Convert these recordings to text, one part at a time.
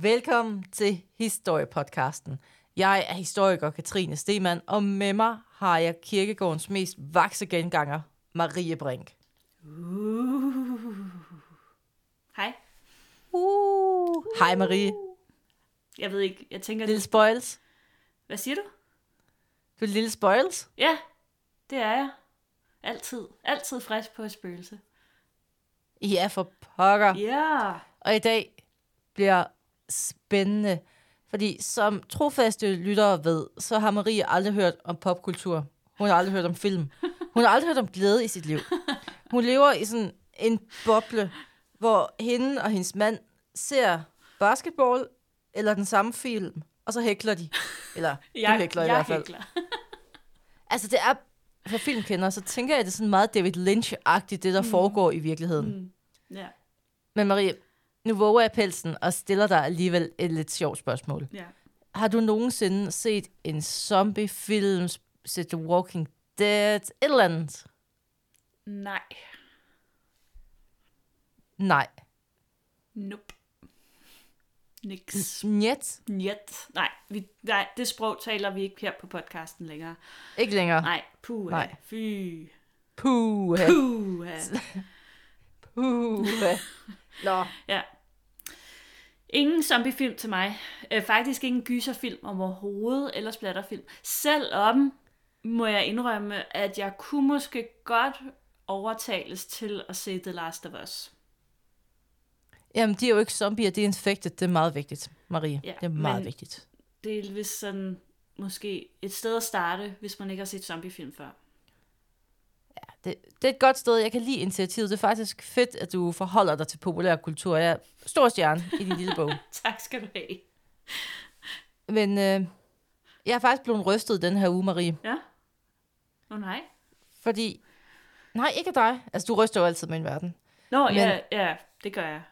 Velkommen til Historiepodcasten. Jeg er historiker Katrine Stemann, og med mig har jeg kirkegårdens mest vakse genganger, Marie Brink. Uh. Hej. Uh. Hej Marie. Jeg ved ikke, jeg tænker... Lille spoils. Hvad siger du? Du er lille spoils? Ja, det er jeg. Altid. Altid frisk på et spøgelse. Ja, for pokker. Ja. Og i dag bliver spændende, fordi som trofaste lyttere ved, så har Marie aldrig hørt om popkultur. Hun har aldrig hørt om film. Hun har aldrig hørt om glæde i sit liv. Hun lever i sådan en boble, hvor hende og hendes mand ser basketball eller den samme film, og så hækler de. Eller Jeg, du hækler i jeg hvert fald. hækler. Altså det er, for filmkender, så tænker jeg, at det er sådan meget David Lynch-agtigt, det der mm. foregår i virkeligheden. Mm. Ja, Men Marie, nu våger jeg pelsen og stiller dig alligevel et lidt sjovt spørgsmål. ja. Har du nogensinde set en zombiefilm, set The Walking Dead, et eller andet? Nej. Nej. Nope. Niks. Njet. Njet. Nej, vi, nej, det sprog taler vi ikke her på podcasten længere. Ikke længere. Nej, puh. Nej. Fy. Puh. Puh. Puh. Nå. Ja. Ingen zombiefilm til mig. Øh, faktisk ingen gyserfilm om overhovedet, eller splatterfilm. Selvom, må jeg indrømme, at jeg kunne måske godt overtales til at se The Last of Us. Jamen, de er jo ikke zombier, de er infected. Det er meget vigtigt, Marie. Ja, det er meget vigtigt. Det er vist sådan, måske et sted at starte, hvis man ikke har set zombiefilm før. Det, det er et godt sted. Jeg kan lide initiativet. Det er faktisk fedt, at du forholder dig til populær kultur. Jeg er stor stjerne i din lille bog. Tak skal du have. Men øh, jeg er faktisk blevet rystet den her uge, Marie. Ja? Åh oh, nej. Fordi, nej, ikke dig. Altså, du ryster jo altid med en verden. Nå, Men- ja, ja, det gør jeg.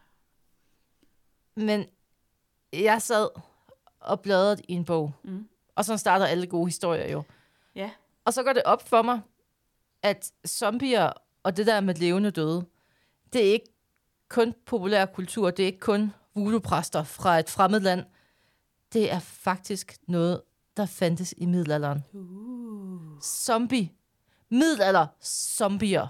Men jeg sad og bladrede i en bog. Mm. Og så starter alle gode historier jo. Ja. Og så går det op for mig, at zombier og det der med levende døde, det er ikke kun populær kultur, det er ikke kun voodoo-præster fra et fremmed land. Det er faktisk noget, der fandtes i middelalderen. Uh. Zombie. Middelalder zombier.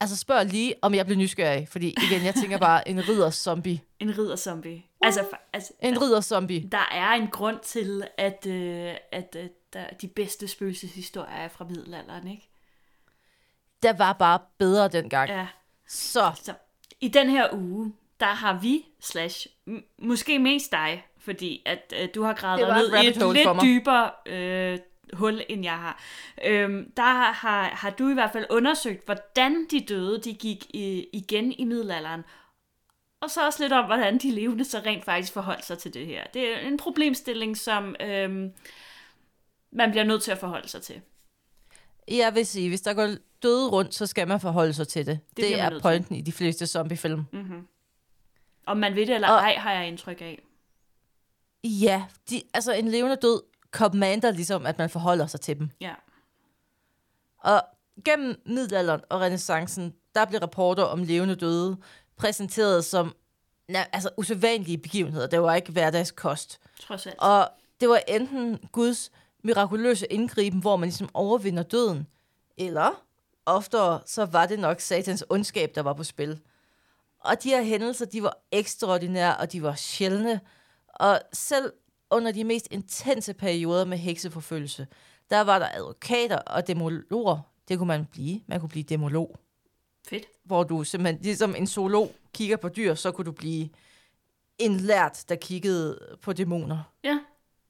Altså spørg lige, om jeg bliver nysgerrig, fordi igen, jeg tænker bare, en ridder-zombie. En ridderzombie. Altså, altså, En ridder-zombie. der er en grund til, at, øh, at øh, der, de bedste spøgelseshistorier er fra middelalderen, ikke? Der var bare bedre dengang. Ja. Så, Så i den her uge, der har vi, slash, måske mest dig, fordi at øh, du har gravet dig ned i et lidt dybere øh, hul, end jeg har. Øhm, der har, har du i hvert fald undersøgt, hvordan de døde, de gik i, igen i middelalderen. Og så også lidt om, hvordan de levende så rent faktisk forholdt sig til det her. Det er en problemstilling, som øhm, man bliver nødt til at forholde sig til. Jeg vil sige, hvis der går døde rundt, så skal man forholde sig til det. Det, det er nødt til. pointen i de fleste zombiefilm. Om man ved det eller Og- ej, har jeg indtryk af. Ja, de, altså en levende død commander ligesom, at man forholder sig til dem. Ja. Og gennem middelalderen og renaissancen, der blev rapporter om levende døde præsenteret som na, altså usædvanlige begivenheder. Det var ikke hverdagskost. Trods alt. Og det var enten Guds mirakuløse indgriben, hvor man ligesom overvinder døden, eller oftere, så var det nok satans ondskab, der var på spil. Og de her hændelser, de var ekstraordinære, og de var sjældne. Og selv under de mest intense perioder med hekseforfølgelse, der var der advokater og demologer. Det kunne man blive. Man kunne blive demolog. Fedt. Hvor du simpelthen, ligesom en zoolog kigger på dyr, så kunne du blive en lært, der kiggede på dæmoner. Ja,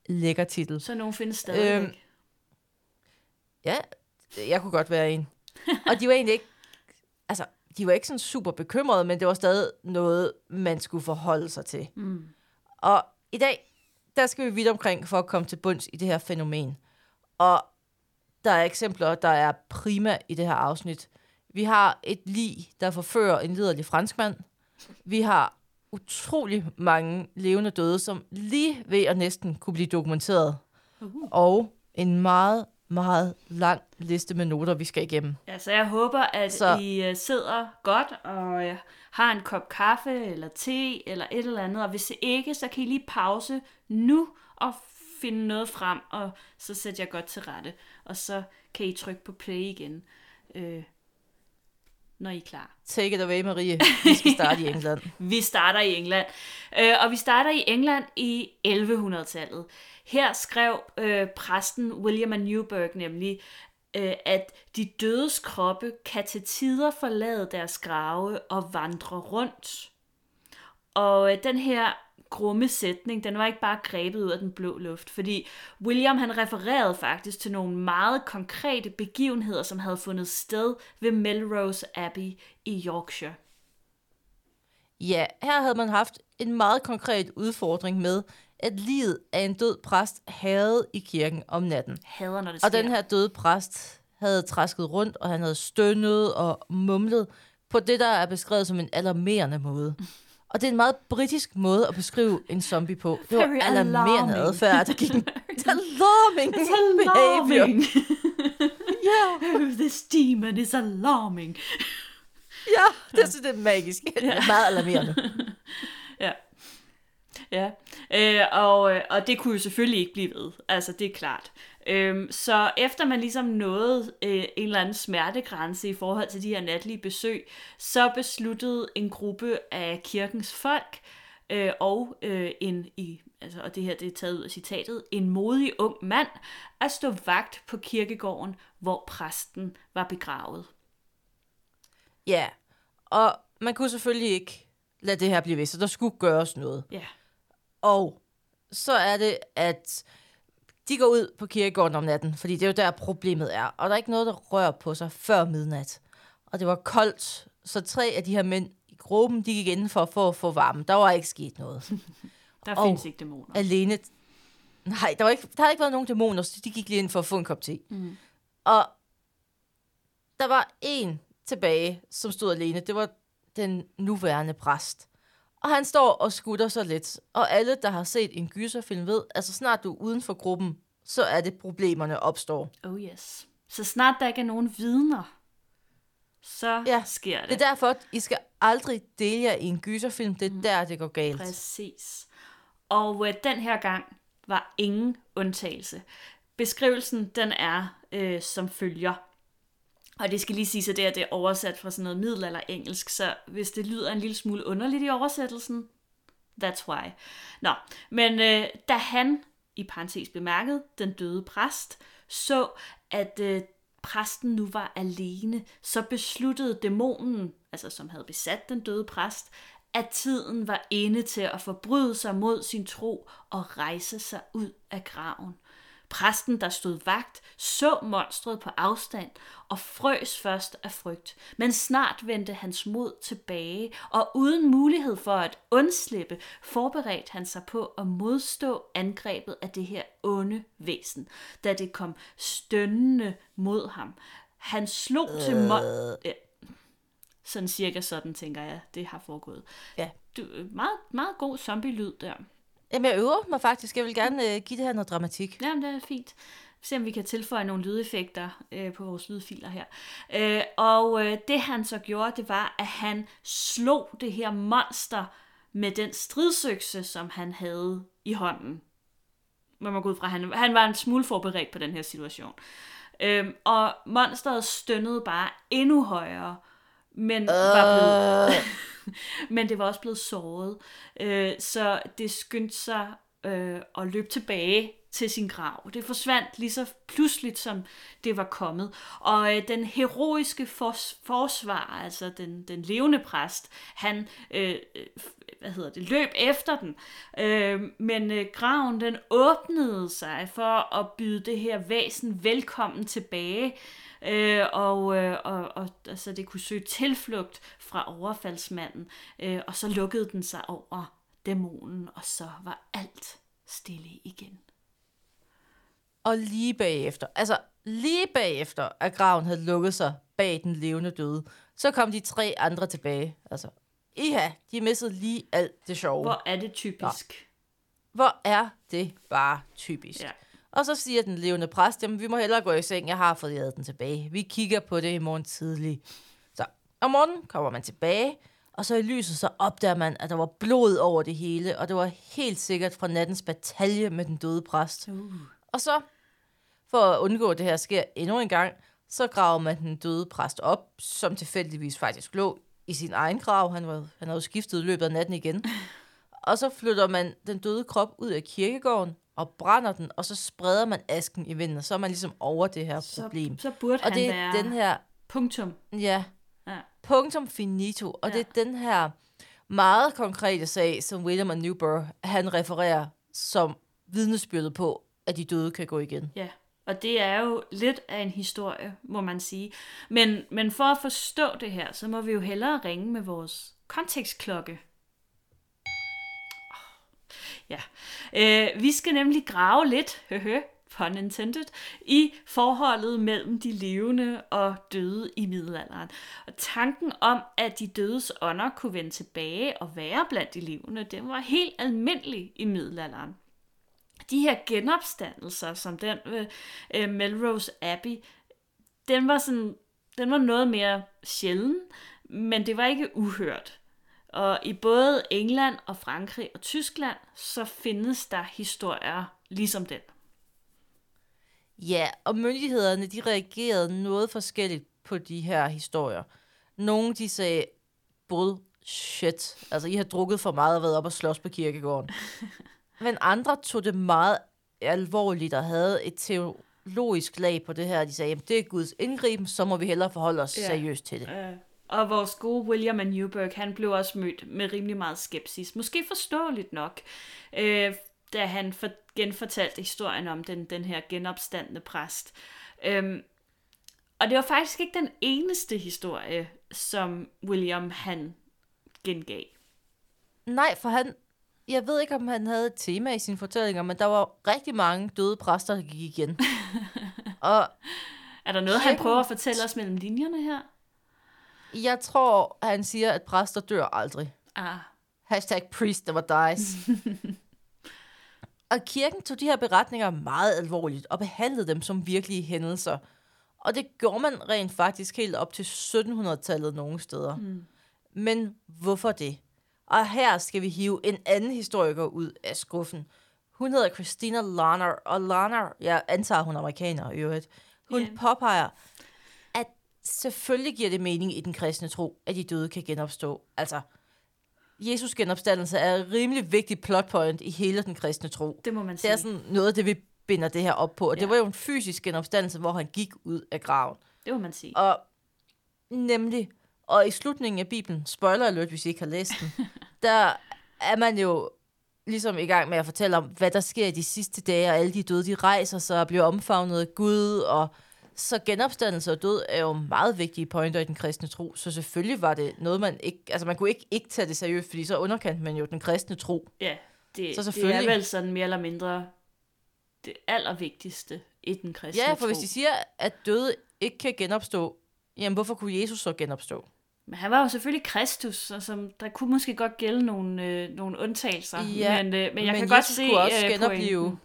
Lækker titel. så nogen findes stadigvæk. Øhm, Ja, jeg kunne godt være en. Og de var egentlig ikke, altså, de var ikke sådan super bekymrede, men det var stadig noget, man skulle forholde sig til. Mm. Og i dag, der skal vi vidt omkring for at komme til bunds i det her fænomen. Og der er eksempler, der er prima i det her afsnit. Vi har et lig, der forfører en liderlig franskmand. Vi har utrolig mange levende døde, som lige ved at næsten kunne blive dokumenteret. Uh. Og en meget meget lang liste med noter, vi skal igennem. Ja, så jeg håber, at Så-. I uh, sidder godt og uh, har en kop kaffe eller te eller et eller andet. Og hvis ikke, så kan I lige pause nu og finde noget frem, og så sætter jeg godt til rette. Og så kan I trykke på play igen, øh, når I er klar. Take it away, Marie. Vi skal starte i England. Vi starter i England, øh, og vi starter i England i 1100-tallet. Her skrev øh, præsten William af Newburgh nemlig, øh, at de dødes kroppe kan til tider forlade deres grave og vandre rundt. Og øh, den her grumme sætning, den var ikke bare grebet ud af den blå luft, fordi William han refererede faktisk til nogle meget konkrete begivenheder, som havde fundet sted ved Melrose Abbey i Yorkshire. Ja, her havde man haft en meget konkret udfordring med, at livet af en død præst havde i kirken om natten. Hader, når det Og sker. den her døde præst havde træsket rundt, og han havde stønnet og mumlet på det, der er beskrevet som en alarmerende måde. Og det er en meget britisk måde at beskrive en zombie på. Det var Very alarmerende alarming. adfærd. Der gik en alarming It's alarming. Ja, oh, this demon is alarming. ja, det synes det er magisk. Det er meget alarmerende. Ja. Øh, og, øh, og det kunne jo selvfølgelig ikke blive ved. Altså, det er klart. Øhm, så efter man ligesom nåede øh, en eller anden smertegrænse i forhold til de her natlige besøg, så besluttede en gruppe af kirkens folk øh, og øh, en i altså, og det her det er taget ud af citatet, en modig ung mand at stå vagt på kirkegården, hvor præsten var begravet. Ja, og man kunne selvfølgelig ikke lade det her blive ved, så der skulle gøres noget. Ja. Og så er det, at de går ud på kirkegården om natten, fordi det er jo der problemet er. Og der er ikke noget, der rører på sig før midnat. Og det var koldt, så tre af de her mænd i gruppen, de gik indenfor for at få varme. Der var ikke sket noget. Der Og- findes ikke dæmoner. Alene... Nej, der, var ikke, der havde ikke været nogen dæmoner, så de gik lige ind for at få en kop te. Mm. Og der var en tilbage, som stod alene. Det var den nuværende præst. Og han står og skutter sig lidt. Og alle, der har set en gyserfilm, ved, altså snart du er uden for gruppen, så er det problemerne opstår. Oh yes. Så snart der ikke er nogen vidner, så Ja, sker det. Det er derfor, at I skal aldrig dele jer i en gyserfilm. Det er der, det går galt. Præcis. Og øh, den her gang var ingen undtagelse. Beskrivelsen, den er øh, som følger. Og det skal lige sige, at det, er, det er oversat fra sådan noget middelalder engelsk, så hvis det lyder en lille smule underligt i oversættelsen, that's why. Nå, men øh, da han, i parentes bemærket, den døde præst, så, at øh, præsten nu var alene, så besluttede dæmonen, altså som havde besat den døde præst, at tiden var inde til at forbryde sig mod sin tro og rejse sig ud af graven. Præsten, der stod vagt, så monstret på afstand og frøs først af frygt. Men snart vendte hans mod tilbage, og uden mulighed for at undslippe, forberedte han sig på at modstå angrebet af det her onde væsen, da det kom stønnende mod ham. Han slog til mon- ja. Sådan cirka sådan, tænker jeg, det har foregået. Ja. Du, meget, meget god zombie-lyd der. Jamen, jeg øver mig faktisk. Jeg vil gerne øh, give det her noget dramatik. Jamen, det er fint. Se om vi kan tilføje nogle lydeffekter øh, på vores lydfiler her. Øh, og øh, det han så gjorde, det var, at han slog det her monster med den stridsøkse, som han havde i hånden. Man Må gå ud fra, han, han var en smule forberedt på den her situation. Øh, og monsteret stønnede bare endnu højere, men var blevet, men det var også blevet såret. Øh, så det skyndte sig øh, at løbe tilbage til sin grav. Det forsvandt lige så pludseligt, som det var kommet. Og øh, den heroiske fors- forsvar, altså den, den levende præst, han øh, øh, hvad hedder det, løb efter den. Øh, men øh, graven, den åbnede sig for at byde det her væsen velkommen tilbage. Øh, og, øh, og, og altså, det kunne søge tilflugt fra overfaldsmanden, øh, og så lukkede den sig over dæmonen, og så var alt stille igen. Og lige bagefter, altså lige bagefter, at graven havde lukket sig bag den levende døde, så kom de tre andre tilbage. Altså, iha, de missede lige alt det sjove. Hvor, er det typisk? Hvor er det bare typisk. Ja. Og så siger den levende præst, jamen vi må hellere gå i seng, jeg har fået jaget den tilbage. Vi kigger på det i morgen tidlig. Så om morgenen kommer man tilbage, og så i lyset så opdager man, at der var blod over det hele, og det var helt sikkert fra nattens batalje med den døde præst. Uh. Og så, for at undgå, at det her sker endnu en gang, så graver man den døde præst op, som tilfældigvis faktisk lå i sin egen grav. Han, var, han havde skiftet i løbet af natten igen. Og så flytter man den døde krop ud af kirkegården og brænder den, og så spreder man asken i vinden, og så er man ligesom over det her Så, problem. så burde Og han det er være den her, punktum. ja, Ja. punktum finito, og Ja. det er den her meget konkrete sag, som William og Newburgh, han refererer som vidnesbyrdet på, at de døde kan gå igen. Ja, og det er jo lidt af en historie, må man sige. Men, men for at forstå det her, så må vi jo hellere ringe med vores kontekstklokke. Ja, øh, vi skal nemlig grave lidt, høhø, pun intended, i forholdet mellem de levende og døde i middelalderen. Og tanken om, at de dødes ånder kunne vende tilbage og være blandt de levende, den var helt almindelig i middelalderen de her genopstandelser, som den ved øh, Melrose Abbey, den var sådan, den var noget mere sjælden, men det var ikke uhørt. Og i både England og Frankrig og Tyskland, så findes der historier ligesom den. Ja, og myndighederne, de reagerede noget forskelligt på de her historier. Nogle, de sagde, bullshit. Altså, I har drukket for meget og været op og slås på kirkegården. Men andre tog det meget alvorligt og havde et teologisk lag på det her. De sagde, jamen, det er Guds indgriben, så må vi hellere forholde os Ja. ja. seriøst til det. Øh, og vores gode William af Newburgh, han blev også mødt med rimelig meget skepsis. Måske forståeligt nok, øh, da han for, genfortalte historien om den, den her genopstandende præst. Øhm, og det var faktisk ikke den eneste historie, som William han gengav. Nej, for han... Jeg ved ikke, om han havde et tema i sine fortællinger, men der var rigtig mange døde præster, der gik igen. og Er der noget, han prøver at fortælle os mellem linjerne her? Jeg tror, han siger, at præster dør aldrig. Ah, Hashtag priest never dies. og kirken tog de her beretninger meget alvorligt og behandlede dem som virkelige hændelser. Og det gjorde man rent faktisk helt op til 1700-tallet nogle steder. Mm. Men hvorfor det? Og her skal vi hive en anden historiker ud af skuffen. Hun hedder Christina Larner, og Larner, jeg antager, hun er amerikaner i øvrigt, hun yeah. påpeger, selvfølgelig giver det mening i den kristne tro, at de døde kan genopstå. Altså, Jesus genopstandelse er et rimelig vigtigt plotpoint i hele den kristne tro. det må man Det sige. er sådan noget af det, vi binder det her op på. Og Ja. det var jo en fysisk genopstandelse, hvor han gik ud af graven. Det må man sige. Og nemlig, og i slutningen af Bibelen, spoiler alert, hvis I ikke har læst den, der er man jo ligesom i gang med at fortælle om, hvad der sker i de sidste dage, og alle de døde, de rejser sig og bliver omfavnet af Gud, og så genopstandelse og død er jo meget vigtige pointer i den kristne tro, så selvfølgelig var det noget, man ikke, altså man kunne ikke ikke tage det seriøst, fordi så underkendte man jo den kristne tro. Ja, det, Så det er selvfølgelig. vel sådan mere eller mindre det allervigtigste i den kristne Ja, for tro. hvis de siger, at døde ikke kan genopstå, jamen hvorfor kunne Jesus så genopstå? Men han var jo selvfølgelig Kristus, så som, der kunne måske godt gælde nogle, øh, nogle undtagelser. Ja, men, øh, men jeg men kan godt Jesus se kunne også øh, genopleve pointen.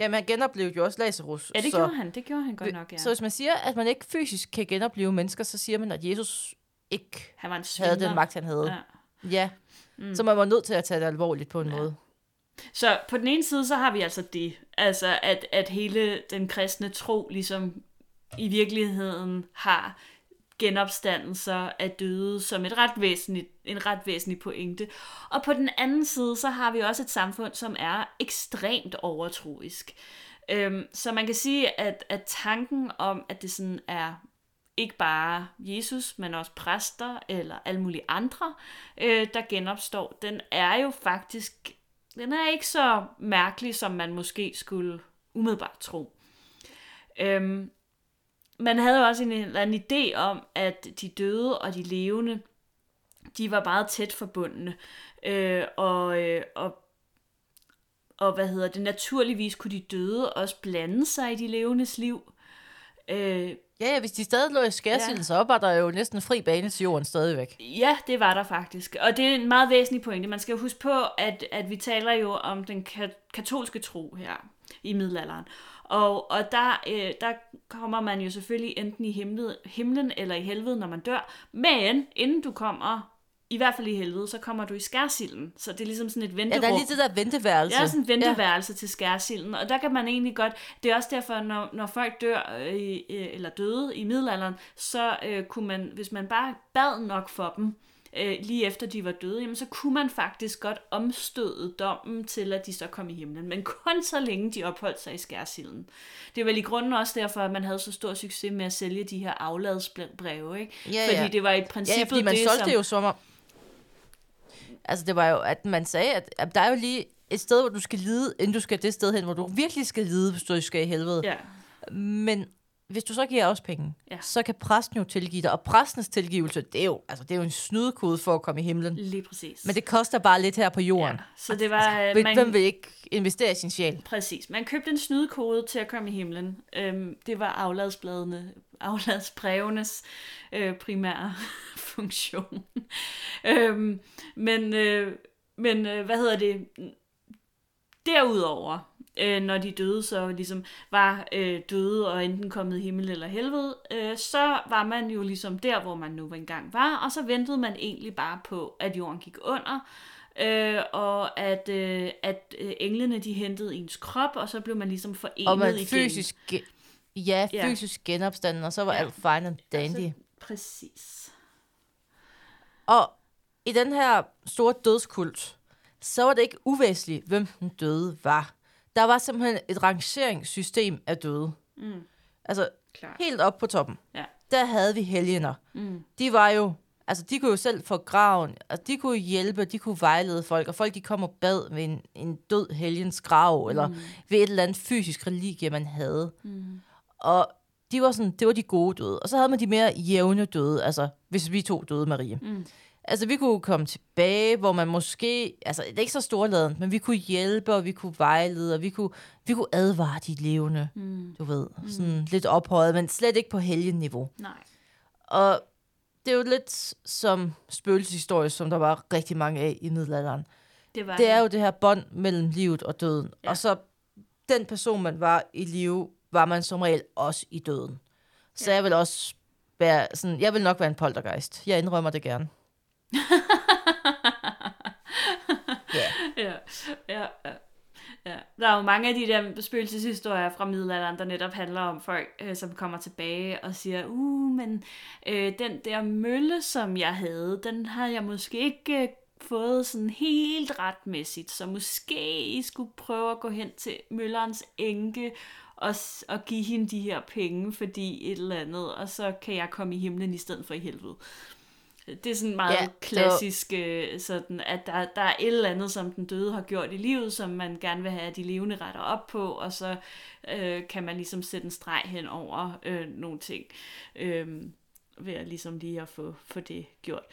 Jamen han genoplevede jo også Lazarus. Ja, det så, gjorde han. Det gjorde han godt nok, ja. Så hvis man siger, at man ikke fysisk kan genopleve mennesker, så siger man, at Jesus ikke han var en havde den magt, han havde. Ja. Ja. ja. Mm. Så man var nødt til at tage det alvorligt på en ja. måde. Så på den ene side, så har vi altså det. Altså, at, at hele den kristne tro ligesom i virkeligheden har genopstandelser af døde som et ret væsentligt, en ret væsentlig pointe. Og på den anden side, så har vi også et samfund, som er ekstremt overtroisk. Øhm, så man kan sige, at, at tanken om, at det sådan er ikke bare Jesus, men også præster eller alle mulige andre, øh, der genopstår, den er jo faktisk, den er ikke så mærkelig, som man måske skulle umiddelbart tro. Øhm, man havde jo også en eller anden idé om, at de døde og de levende, de var meget tæt forbundne. Øh, og, øh, og, og hvad hedder det, naturligvis kunne de døde også blande sig i de levendes liv. Øh, Ja, ja, hvis de stadig lå i skærsilden, Ja. så var der jo næsten fri bane til jorden stadigvæk. Ja, det var der faktisk. Og det er en meget væsentlig pointe. Man skal jo huske på, at, at vi taler jo om den ka- katolske tro her. i middelalderen. Og, og der, øh, der kommer man jo selvfølgelig enten i himlen, himlen eller i helvede, når man dør. Men inden du kommer, i hvert fald i helvede, så kommer du i skærsilden. Så det er ligesom sådan et Ja, venterum. der er lige det der venteværelse. Det er sådan et venteværelse ja. til skærsilden, og der kan man egentlig godt, det er også derfor, når, når folk dør, øh, øh, eller døde i middelalderen, så øh, kunne man, hvis man bare bad nok for dem, øh, lige efter de var døde, jamen så kunne man faktisk godt omstøde dommen til, at de så kom i himlen, men kun så længe de opholdt sig i skærsilden. Det vel i grunden også derfor, at man havde så stor succes med at sælge de her afladsbreve, ikke? Ja, Fordi ja. det var i Ja, princippet ja, fordi man det, solgte som... jo som om... Altså, det var jo, at man sagde, at, at der er jo lige et sted, hvor du skal lide, inden du skal det sted hen, hvor du virkelig skal lide, hvis du skal i helvede. Ja, Men hvis du så giver os penge, Ja. så kan præsten jo tilgive dig. Og præstens tilgivelse, det er jo, altså, det er jo en snydekode for at komme i himlen. lige præcis. Men det koster bare lidt her på jorden. ja, så det var... øh, Hvem, hvem vil ikke investere i sin sjæl? Præcis. Man købte en snydekode til at komme i himlen. Øhm, det var afladsbladene, afladsbrevenes øh, primære funktion. øhm, men, øh, men øh, hvad hedder det? Derudover, øh, når de døde så ligesom var øh, døde og enten kommet i himmel eller helvede, øh, så var man jo ligesom der, hvor man nu engang var, og så ventede man egentlig bare på, at jorden gik under, øh, og at, øh, at øh, englene de hentede ens krop, og så blev man ligesom forenet Og man igen. fysisk, ja, Ja. fysisk genopstanden, og så var Ja. alt fine and dandy. Altså, præcis. Og i den her store dødskult, så var det ikke uvæsentligt, hvem den døde var. Der var simpelthen et rangeringssystem af døde. Mm, Altså, klart. helt op på toppen. Ja. Der havde vi helgener. Mm, De var jo, altså de kunne jo selv få graven, altså de kunne hjælpe, de kunne vejlede folk, og folk de kom og bad ved en, en død helgens grav, mm. eller ved et eller andet fysisk religie, man havde. mm, Og de var sådan, det var de gode døde. Og så havde man de mere jævne døde, altså hvis vi to døde, Marie. mm, Altså, vi kunne komme tilbage, hvor man måske... Altså, det er ikke så storladent, men vi kunne hjælpe, og vi kunne vejlede, og vi kunne, vi kunne advare de levende, mm. du ved. Sådan lidt ophøjet, men slet ikke på helgenniveau. Nej. Og det er jo lidt som spøgelseshistorie, som der var rigtig mange af i middelalderen. Det var Det er jo det her bånd mellem livet og døden. Ja. Og så den person, man var i live, var man som regel også i døden. Så Ja. jeg vil også være sådan... Jeg vil nok være en poltergeist. Jeg indrømmer det gerne. Ja. ja, ja, ja. Ja. Der er jo mange af de der spøgelseshistorier fra middelalderen, der netop handler om folk, øh, som kommer tilbage og siger, uh, men øh, den der mølle, som jeg havde, den har jeg måske ikke øh, fået sådan helt retmæssigt, så måske I skulle prøve at gå hen til møllerens enke og, og give hende de her penge, fordi et eller andet, og så kan jeg komme i himlen i stedet for i helvede. Det er sådan meget Ja, klassisk, øh, sådan, at der, der er et eller andet, som den døde har gjort i livet, som man gerne vil have, at de levende retter op på, og så øh, kan man ligesom sætte en streg hen over øh, nogle ting, øh, ved at ligesom lige at få, få det gjort.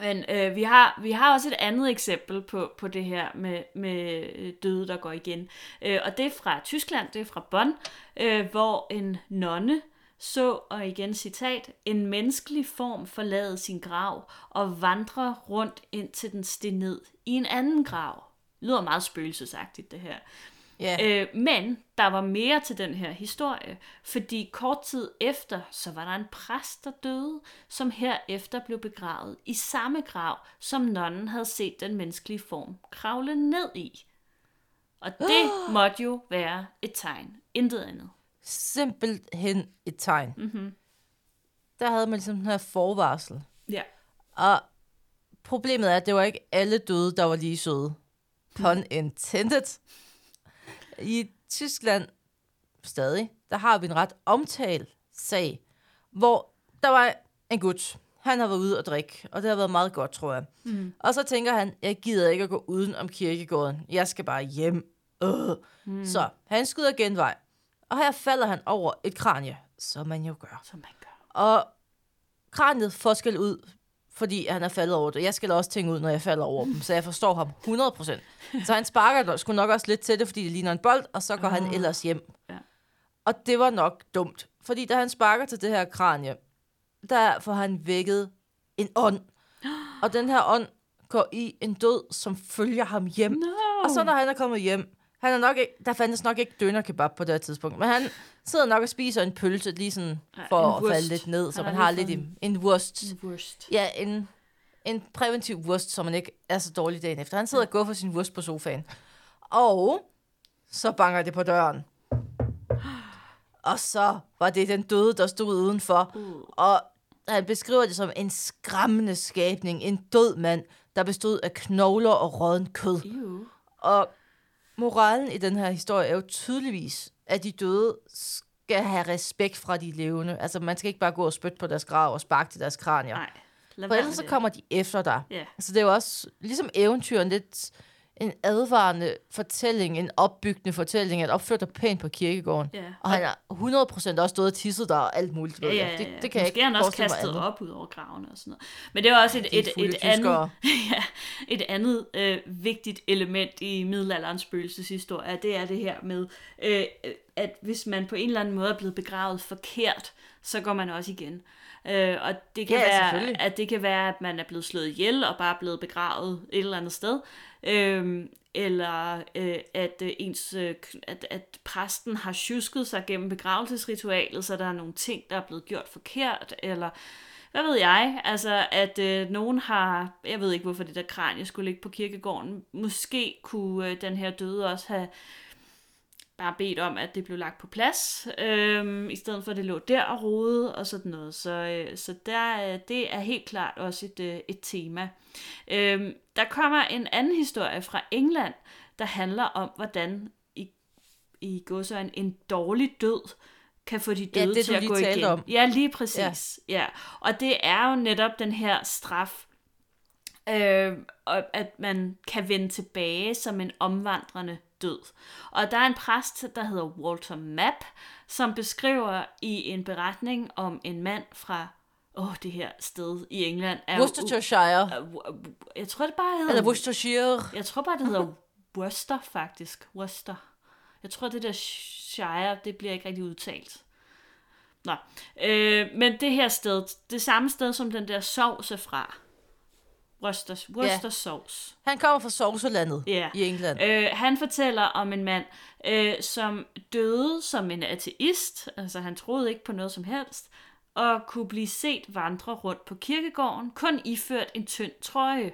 Men øh, vi, har, vi har også et andet eksempel på, på det her med, med øh, døde, der går igen. Øh, og det er fra Tyskland, det er fra Bonn, øh, hvor en nonne så, og igen citat, en menneskelig form forlade sin grav og vandre rundt indtil den steg ned i en anden grav. Det lyder meget spøgelsesagtigt, det her. Ja. Øh, men der var mere til den her historie, fordi kort tid efter, så var der en præst, der døde, som herefter blev begravet i samme grav, som nonnen havde set den menneskelige form kravle ned i. Og det måtte jo være et tegn, intet andet. Simpelthen et tegn. Mm-hmm. Der havde man ligesom den her forvarsel. Ja. Og problemet er, at det var ikke alle døde, der var lige søde. Pun intended. I Tyskland, stadig, der har vi en ret omtalt sag, hvor der var en gut. Han har været ude og drikke, og det har været meget godt, tror jeg. Mm. Og så tænker han, jeg gider ikke at gå uden om kirkegården. Jeg skal bare hjem. Øh. Mm. Så han skyder genvej. Og her falder han over et kranie, som man jo gør. Som man gør. Og kraniet får skæld ud, fordi han er faldet over det. Jeg skal også tænke ud, når jeg falder over dem, så jeg forstår ham 100%. Så han sparker dog sgu nok også lidt til det, fordi det ligner en bold, og så går han Ah. ellers hjem. Ja. Og det var nok dumt, fordi da han sparker til det her kranie, der får han vækket en ånd. Og den her ånd går i en død, som følger ham hjem. No. Og så når han er kommet hjem, Han er nok ikke, der fandtes nok ikke døner kebab på det her tidspunkt, men han sidder nok og spiser en pølse, lige sådan Ja, for en at wurst. falde lidt ned, så Han man har lidt i, en wurst. Worst. Ja, en, en præventiv wurst, så man ikke er så dårlig dagen efter. Han sidder og går for sin wurst på sofaen. Og så banker det på døren. Og så var det den døde, der stod udenfor. Uh. Og han beskriver det som en skræmmende skabning. En død mand, der bestod af knogler og rådden kød. Ew. Og moralen i den her historie er jo tydeligvis, at de døde skal have respekt fra de levende. Altså, man skal ikke bare gå og spytte på deres grav og sparke til deres kranier. Nej. For ellers så kommer de efter dig. Ja. Altså, det er jo også, ligesom eventyren, lidt en advarende fortælling, en opbyggende fortælling, at opføre dig pænt på kirkegården. Ja. Og han har 100% også stået og tisset der og alt muligt. Ja, ja, jeg. ja. Det, det kan jeg Måske ikke er han også kastet op ud over graven og sådan noget. Men det er også et, et, fulde et, andet, ja, et andet øh, vigtigt element i middelalderens spøgelseshistorie, det er det her med, øh, at hvis man på en eller anden måde er blevet begravet forkert, så går man også igen. Øh, og det kan, Ja, være, at det kan være, at man er blevet slået ihjel og bare blevet begravet et eller andet sted. Øh, eller øh, at, øh, ens, øh, at, at præsten har tjusket sig gennem begravelsesritualet, så der er nogle ting, der er blevet gjort forkert, eller hvad ved jeg, altså at øh, nogen har, jeg ved ikke hvorfor det der kranie skulle ligge på kirkegården, måske kunne øh, den her døde også have bare bedt om, at det blev lagt på plads, øh, i stedet for at det lå der og rode og sådan noget. Så, øh, så der, øh, det er helt klart også et, øh, et tema. Øh, der kommer en anden historie fra England, der handler om, hvordan i, i godsøjne en dårlig død kan få de Ja, døde det, til at gå igen. om. Ja, lige præcis. Ja. ja. Og det er jo netop den her straf, øh, og at man kan vende tilbage som en omvandrende død. Og der er en præst, der hedder Walter Mapp, som beskriver i en beretning om en mand fra åh, det her sted i England. Er Worcestershire. Uh, jeg tror, det bare hedder... Eller Worcestershire. Jeg tror bare, det hedder Worcester, faktisk. Worcester. Jeg tror, det der Shire, det bliver ikke rigtig udtalt. Nå. Øh, men det her sted, det samme sted, som den der sovs er fra. Worcester, Worcester sauce. Han kommer fra Sovselandet Ja. i England. Øh, han fortæller om en mand, øh, som døde som en ateist, altså han troede ikke på noget som helst, og kunne blive set vandre rundt på kirkegården, kun iført en tynd trøje.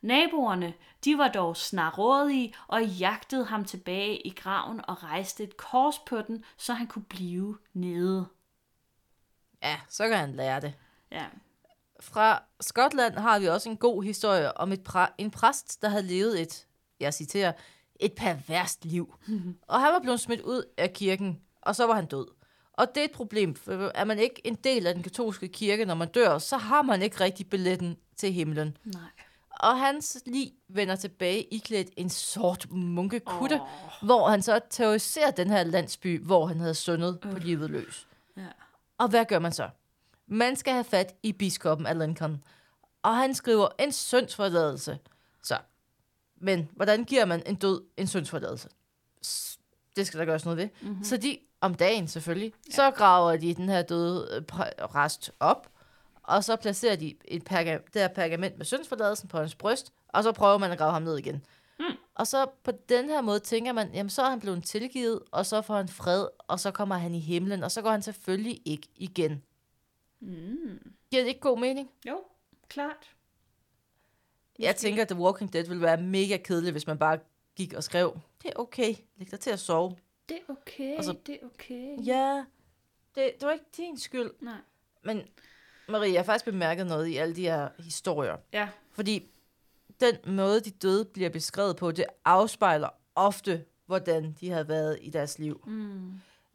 Naboerne, de var dog snarådige og jagtede ham tilbage i graven og rejste et kors på den, så han kunne blive nede. Ja, så kan han lære det. Ja. Fra Skotland har vi også en god historie om et præ- en præst, der havde levet et, jeg citerer, et perverst liv. og han var blevet smidt ud af kirken, og så var han død. Og det er et problem, for er man ikke en del af den katolske kirke, når man dør, så har man ikke rigtig billetten til himlen. Nej. Og hans lig vender tilbage iklædt en sort munkekutte, oh. hvor han så terroriserer den her landsby, hvor han havde sundet på livet løs. Ja. Og hvad gør man så? Man skal have fat i biskoppen af Lincoln, og han skriver en syndsforladelse. Så, men hvordan giver man en død en syndsforladelse? Det skal der gøres noget ved. Mm-hmm. Så de, om dagen selvfølgelig, ja. så graver de den her døde øh, rest op, og så placerer de et perga- det her pergament med syndsforladelsen på hans bryst, og så prøver man at grave ham ned igen. Mm. Og så på den her måde tænker man, jamen så er han blevet tilgivet, og så får han fred, og så kommer han i himlen, og så går han selvfølgelig ikke igen. Mm. Giver det ikke god mening? Jo, klart. Jeg tænker, at The Walking Dead ville være mega kedeligt, hvis man bare gik og skrev, det er okay, læg dig til at sove. Det er okay, Altså- det er okay. Ja, det, det var ikke din skyld. Nej. Men Marie, jeg har faktisk bemærket noget i alle de her historier. Ja. Fordi den måde, de døde bliver beskrevet på, det afspejler ofte, hvordan de har været i deres liv. Mm.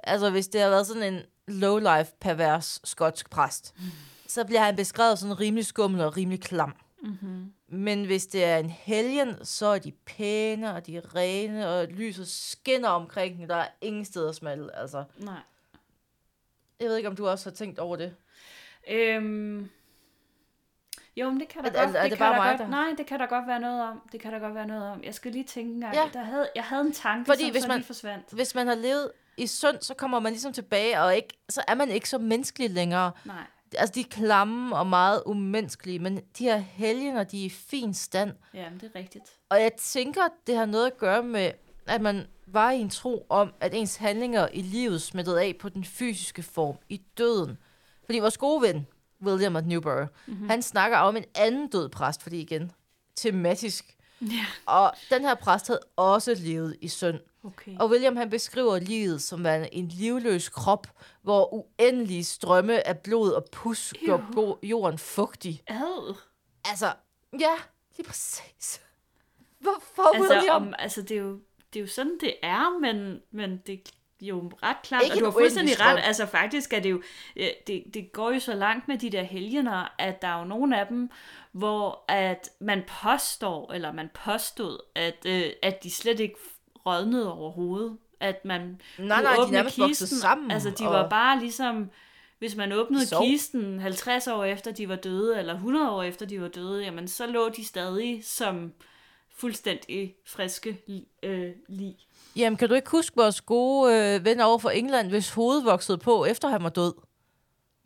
Altså, hvis det har været sådan en low-life, pervers skotsk præst, mm. så bliver han beskrevet sådan rimelig skummel og rimelig klam. Mm-hmm. Men hvis det er en helgen, så er de pæne, og de er rene, og lyset skinner omkring. Der er ingen steder smalle. Altså, Nej. jeg ved ikke, om du også har tænkt over det. Øhm, jo, men det kan der Er- godt, er det, det kan bare mig, godt, der- nej, det kan der godt være noget om. Det kan der godt være noget om. Jeg skal lige tænke en gang. Ja. Der havde, jeg havde en tanke, Fordi som hvis så man- lige forsvandt. Hvis man har levet i synd, så kommer man ligesom tilbage, og ikke, så er man ikke så menneskelig længere. Nej. Altså, de er klamme og meget umenneskelige, men de her helgener, de er i fin stand. Ja, det er rigtigt. Og jeg tænker, det har noget at gøre med at man var i en tro om, at ens handlinger i livet smittede af på den fysiske form i døden. Fordi vores gode ven, William of Newbury, mm-hmm. han snakker om en anden død præst, fordi igen, tematisk. Ja. Og den her præst havde også levet i synd. Okay. Og William han beskriver livet som en livløs krop, hvor uendelige strømme af blod og pus gør jorden fugtig. Ad. Altså, ja, lige præcis. Hvorfor, Altså, William? om, altså det, er jo, det er jo sådan, det er, men, men det er jo ret klart, Ikke og du har fuldstændig strøm. ret. Altså faktisk er det jo, det, det går jo så langt med de der helgener, at der er jo nogle af dem, hvor at man påstår, eller man påstod, at, øh, at de slet ikke rådnede overhovedet. At man Nej, kunne nej, de åbne nærmest kisten. sammen, Altså de og- var bare ligesom, hvis man åbnede De sov. kisten 50 år efter de var døde, eller 100 år efter de var døde, jamen så lå de stadig som fuldstændig friske øh, lig. Jamen, kan du ikke huske vores gode øh, ven over for England, hvis hoved voksede på, efter han var død?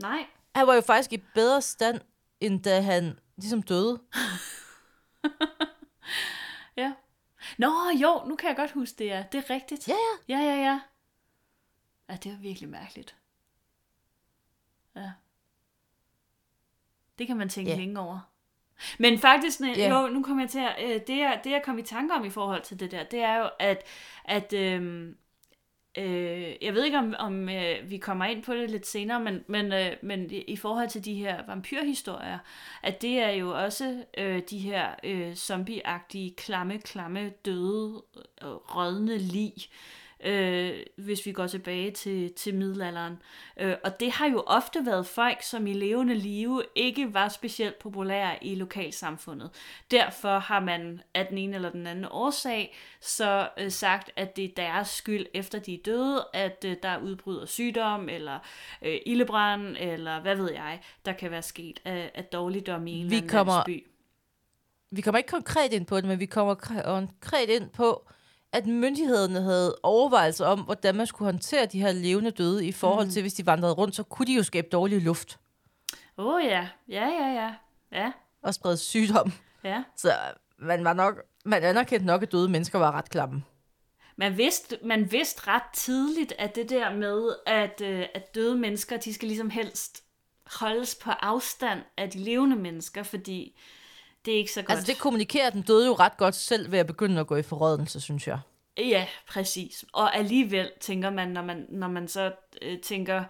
Nej. Han var jo faktisk i bedre stand, end da han ligesom døde. Ja. Nå, jo, nu kan jeg godt huske det, ja. Det er rigtigt. Ja, ja. Ja, ja, ja. Ja, det var virkelig mærkeligt. Ja. Det kan man tænke Ja. længe over. Men faktisk, ne- Ja. jo, nu kommer jeg til at, øh, det, jeg, det jeg kom i tanke om i forhold til det der, det er jo, at, at øhm, øh, jeg ved ikke, om, om øh, vi kommer ind på det lidt senere, men, men, øh, men i, forhold til de her vampyrhistorier, at det er jo også øh, de her øh, zombieagtige, klamme, klamme, døde, øh, rådne lig, øh, hvis vi går tilbage til, til middelalderen. Øh, og det har jo ofte været folk, som i levende live ikke var specielt populære i lokalsamfundet. Derfor har man af den ene eller den anden årsag så øh, sagt, at det er deres skyld, efter de er døde, at øh, der udbryder sygdom, eller øh, ildebrand, eller hvad ved jeg, der kan være sket af, af dårligdom i en Vi eller anden kommer- landsby. Vi kommer ikke konkret ind på det, men vi kommer kre- konkret ind på, at myndighederne havde overvejelser om, hvordan man skulle håndtere de her levende døde i forhold Mm. til, hvis de vandrede rundt, så kunne de jo skabe dårlig luft Åh oh, ja, ja, ja, ja, ja, og sprede sygdom. ja. Så man var nok, man anerkendte nok, at døde mennesker var ret klamme. Man vidste, man vidste ret tidligt, at det der med, at, øh, at døde mennesker, de skal ligesom helst holdes på afstand af de levende mennesker, fordi det er ikke så godt. Altså det kommunikerer den døde jo ret godt selv ved at begynde at gå i forrådelse, synes jeg. Ja, præcis. Og alligevel tænker man, når man, når man så øh, tænker,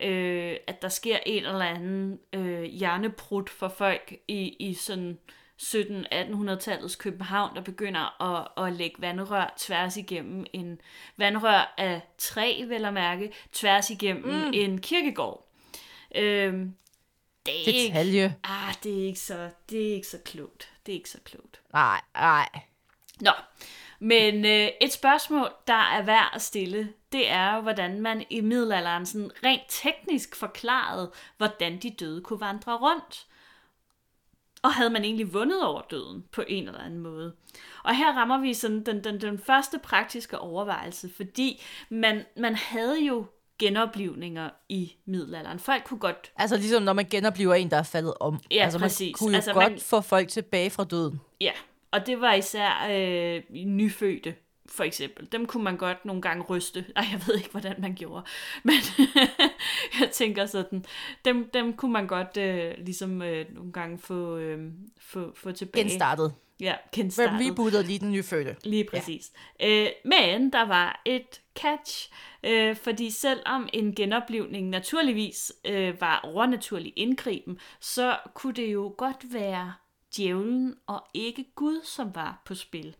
øh, at der sker en eller anden øh, hjernebrud for folk i, i sådan 17-1800-tallets København, der begynder at, at lægge vandrør tværs igennem en vandrør af træ, vel at mærke, tværs igennem mm. en kirkegård. Øh, det er ikke, Detalje. ah, det er ikke så, det er ikke så klogt. Det er ikke så klogt. Nej, nej. Nå, men øh, et spørgsmål, der er værd at stille, det er jo, hvordan man i middelalderen sådan rent teknisk forklarede, hvordan de døde kunne vandre rundt. Og havde man egentlig vundet over døden på en eller anden måde. Og her rammer vi sådan den, den, den første praktiske overvejelse, fordi man, man havde jo genoplivninger i middelalderen. Folk kunne godt Altså ligesom når man genoplever en, der er faldet om. Ja, altså, præcis. Man kunne jo Altså, godt man- få folk tilbage fra døden. Ja, og det var især øh, nyfødte, for eksempel. Dem kunne man godt nogle gange ryste. Ej, jeg ved ikke, hvordan man gjorde. Men jeg tænker sådan, dem, dem kunne man godt øh, ligesom øh, nogle gange få, øh, få, få tilbage. Genstartet. Ja, Hvem genstartet. rebootede lige den nyfødte. Lige præcis. Ja. Øh, men der var et catch, øh, fordi selvom en genoplivning naturligvis øh, var overnaturlig indgriben, så kunne det jo godt være djævlen og ikke Gud, som var på spil.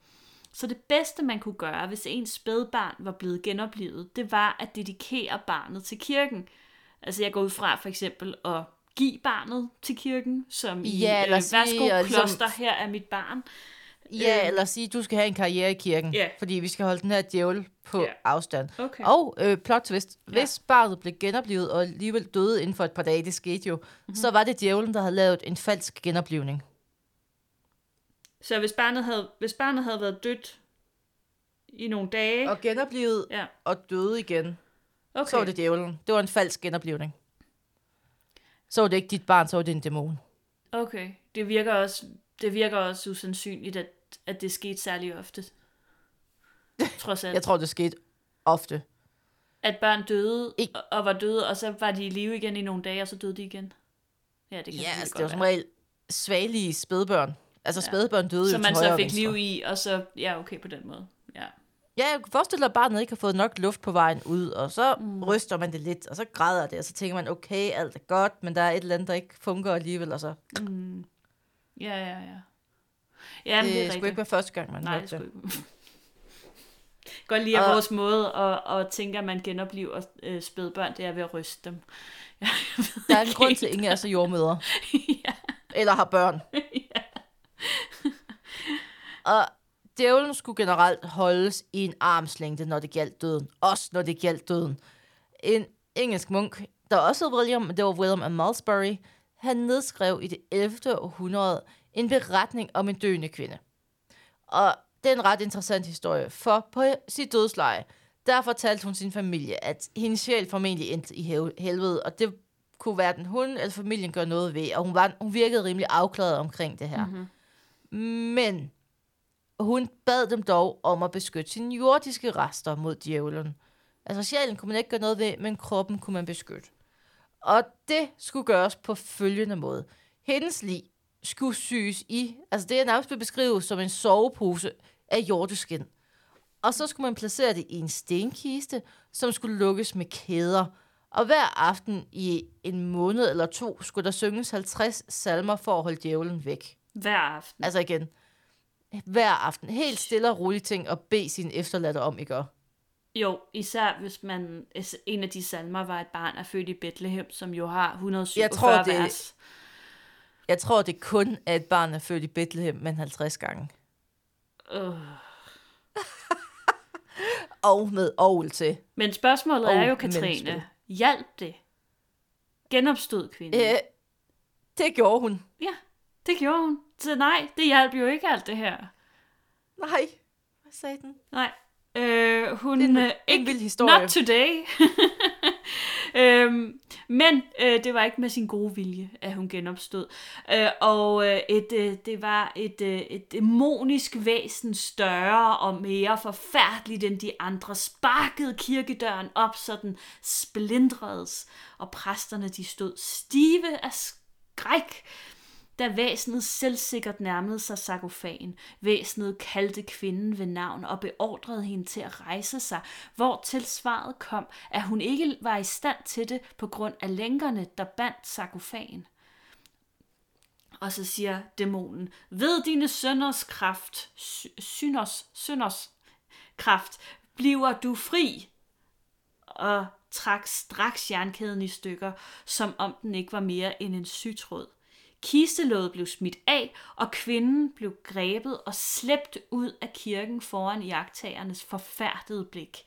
Så det bedste, man kunne gøre, hvis ens spædbarn var blevet genoplevet, det var at dedikere barnet til kirken. Altså jeg går ud fra for eksempel at give barnet til kirken, som i, Ja, øh, værsgo, ligesom- kloster, her er mit barn. Ja, Øhm. eller sige, du skal have en karriere i kirken. Ja. Fordi vi skal holde den her djævel på Ja. afstand. Okay. Og øh, plot twist. Hvis barnet blev genoplevet og alligevel døde inden for et par dage, det skete jo, Mhm. mm-hmm. så var det djævlen, der havde lavet en falsk genoplivning. Så hvis barnet havde, hvis barnet havde været dødt i nogle dage... Og genoplevet Ja, og døde igen, okay. så var det djævlen. Det var en falsk genoplivning. Så var det ikke dit barn, så var det en dæmon. Okay. Det virker også, det virker også usandsynligt, at, at det skete særlig ofte. trods alt. Jeg tror, det skete ofte. At børn døde Ik- og- var døde, og så var de i live igen i nogle dage, og så døde de igen. Ja, det kan Ja, altså, det var som regel svagelige spædbørn. Altså, spædbørn døde Så jo man så fik liv i, og så, ja, okay, på den måde. Ja. Ja, jeg kan forestille dig, at barnet ikke har fået nok luft på vejen ud, og så mm. ryster man det lidt, og så græder det, og så tænker man, okay, alt er godt, men der er et eller andet, der ikke fungerer alligevel, og så Ja, ja, ja. Ja, men det, det er skulle rigtigt. ikke være første gang, man Nej, hørte det skulle. Godt lide, at Og- vores måde at, at tænke, at man genoplever øh, spædbørn, det er ved at ryste dem. Jeg Der er en grund til, at ingen er så jordmøder, ja. eller har børn. Og djævlen skulle generelt holdes i en armslængde, når det galt døden. Også når det galt døden. En engelsk munk, der også hed William, det var William af Malmesbury, han nedskrev i det 11. århundrede en beretning om en døende kvinde. Og det er en ret interessant historie, for på sit dødsleje, der fortalte hun sin familie, at hendes sjæl formentlig endte i hel- helvede, og det kunne hverken hun eller familien gøre noget ved, og hun, var, hun virkede rimelig afklaret omkring det her. Mm-hmm. Men hun bad dem dog om at beskytte sine jordiske rester mod djævlen. Altså sjælen kunne man ikke gøre noget ved, men kroppen kunne man beskytte. Og det skulle gøres på følgende måde. Hendes lig skulle syes i, altså det er nærmest blevet beskrevet som en sovepose af hjorteskin. Og så skulle man placere det i en stenkiste, som skulle lukkes med kæder. Og hver aften i en måned eller to skulle der synges 50 salmer for at holde djævlen væk. Hver aften. Altså igen, hver aften. Helt stille og roligt ting at bede sine efterladte om, ikke? også? Jo, især hvis man en af de salmer var et barn er født i Bethlehem, som jo har 147 Jeg tror, det- vers. Jeg tror, det kun er et barn, der er født i Bethlehem, men 50 gange. Øh. Og med ovl til. Men spørgsmålet Og er jo. Katrine, hjalp det? Genopstod kvinden? Øh, det gjorde hun. Ja, det gjorde hun. Så nej, det hjalp jo ikke alt det her. Nej, hvad sagde den? Nej. Øh, hun... Det er en- øh, en ikke, vild historie. Not today. øhm, men øh, det var ikke med sin gode vilje, at hun genopstod. Øh, og øh, et, øh, det var et, øh, et dæmonisk væsen større og mere forfærdeligt end de andre. Sparkede kirkedøren op, så den splindredes, og præsterne de stod stive af skræk da væsenet selvsikkert nærmede sig sarkofagen. Væsenet kaldte kvinden ved navn og beordrede hende til at rejse sig, hvor til svaret kom, at hun ikke var i stand til det på grund af lænkerne, der bandt sarkofagen. Og så siger dæmonen, ved dine sønders kraft, sy- synders, sønders kraft, bliver du fri. Og trak straks jernkæden i stykker, som om den ikke var mere end en sytråd. Kistelåget blev smidt af, og kvinden blev grebet og slæbt ud af kirken foran jagttagernes forfærdede blik.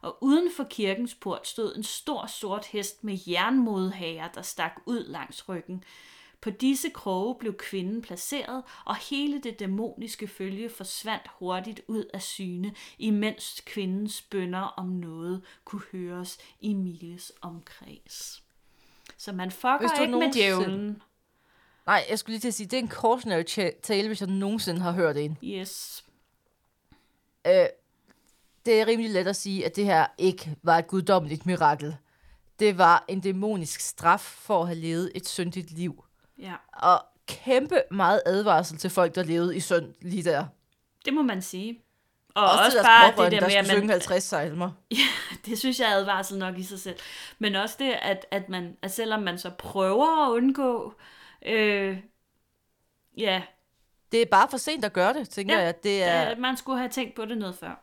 Og uden for kirkens port stod en stor sort hest med jernmodhager, der stak ud langs ryggen. På disse kroge blev kvinden placeret, og hele det dæmoniske følge forsvandt hurtigt ud af syne, imens kvindens bønder om noget kunne høres i miles omkreds. Så man fucker ikke med djævlen. Nej, jeg skulle lige til at sige, det er en cautionary tale, hvis jeg nogensinde har hørt en. Yes. Øh, det er rimelig let at sige, at det her ikke var et guddommeligt mirakel. Det var en dæmonisk straf for at have levet et syndigt liv. Ja, Og kæmpe meget advarsel til folk, der levede i synd lige der. det må man sige. Og Også, også, bare det der der med, at man, 50 salmer. det synes jeg er advarsel nok i sig selv. Men også det, at, at, man, at selvom man så prøver at undgå, øh, ja, Det er bare for sent at gøre det, tænker Ja, jeg. Det er, at man skulle have tænkt på det noget før.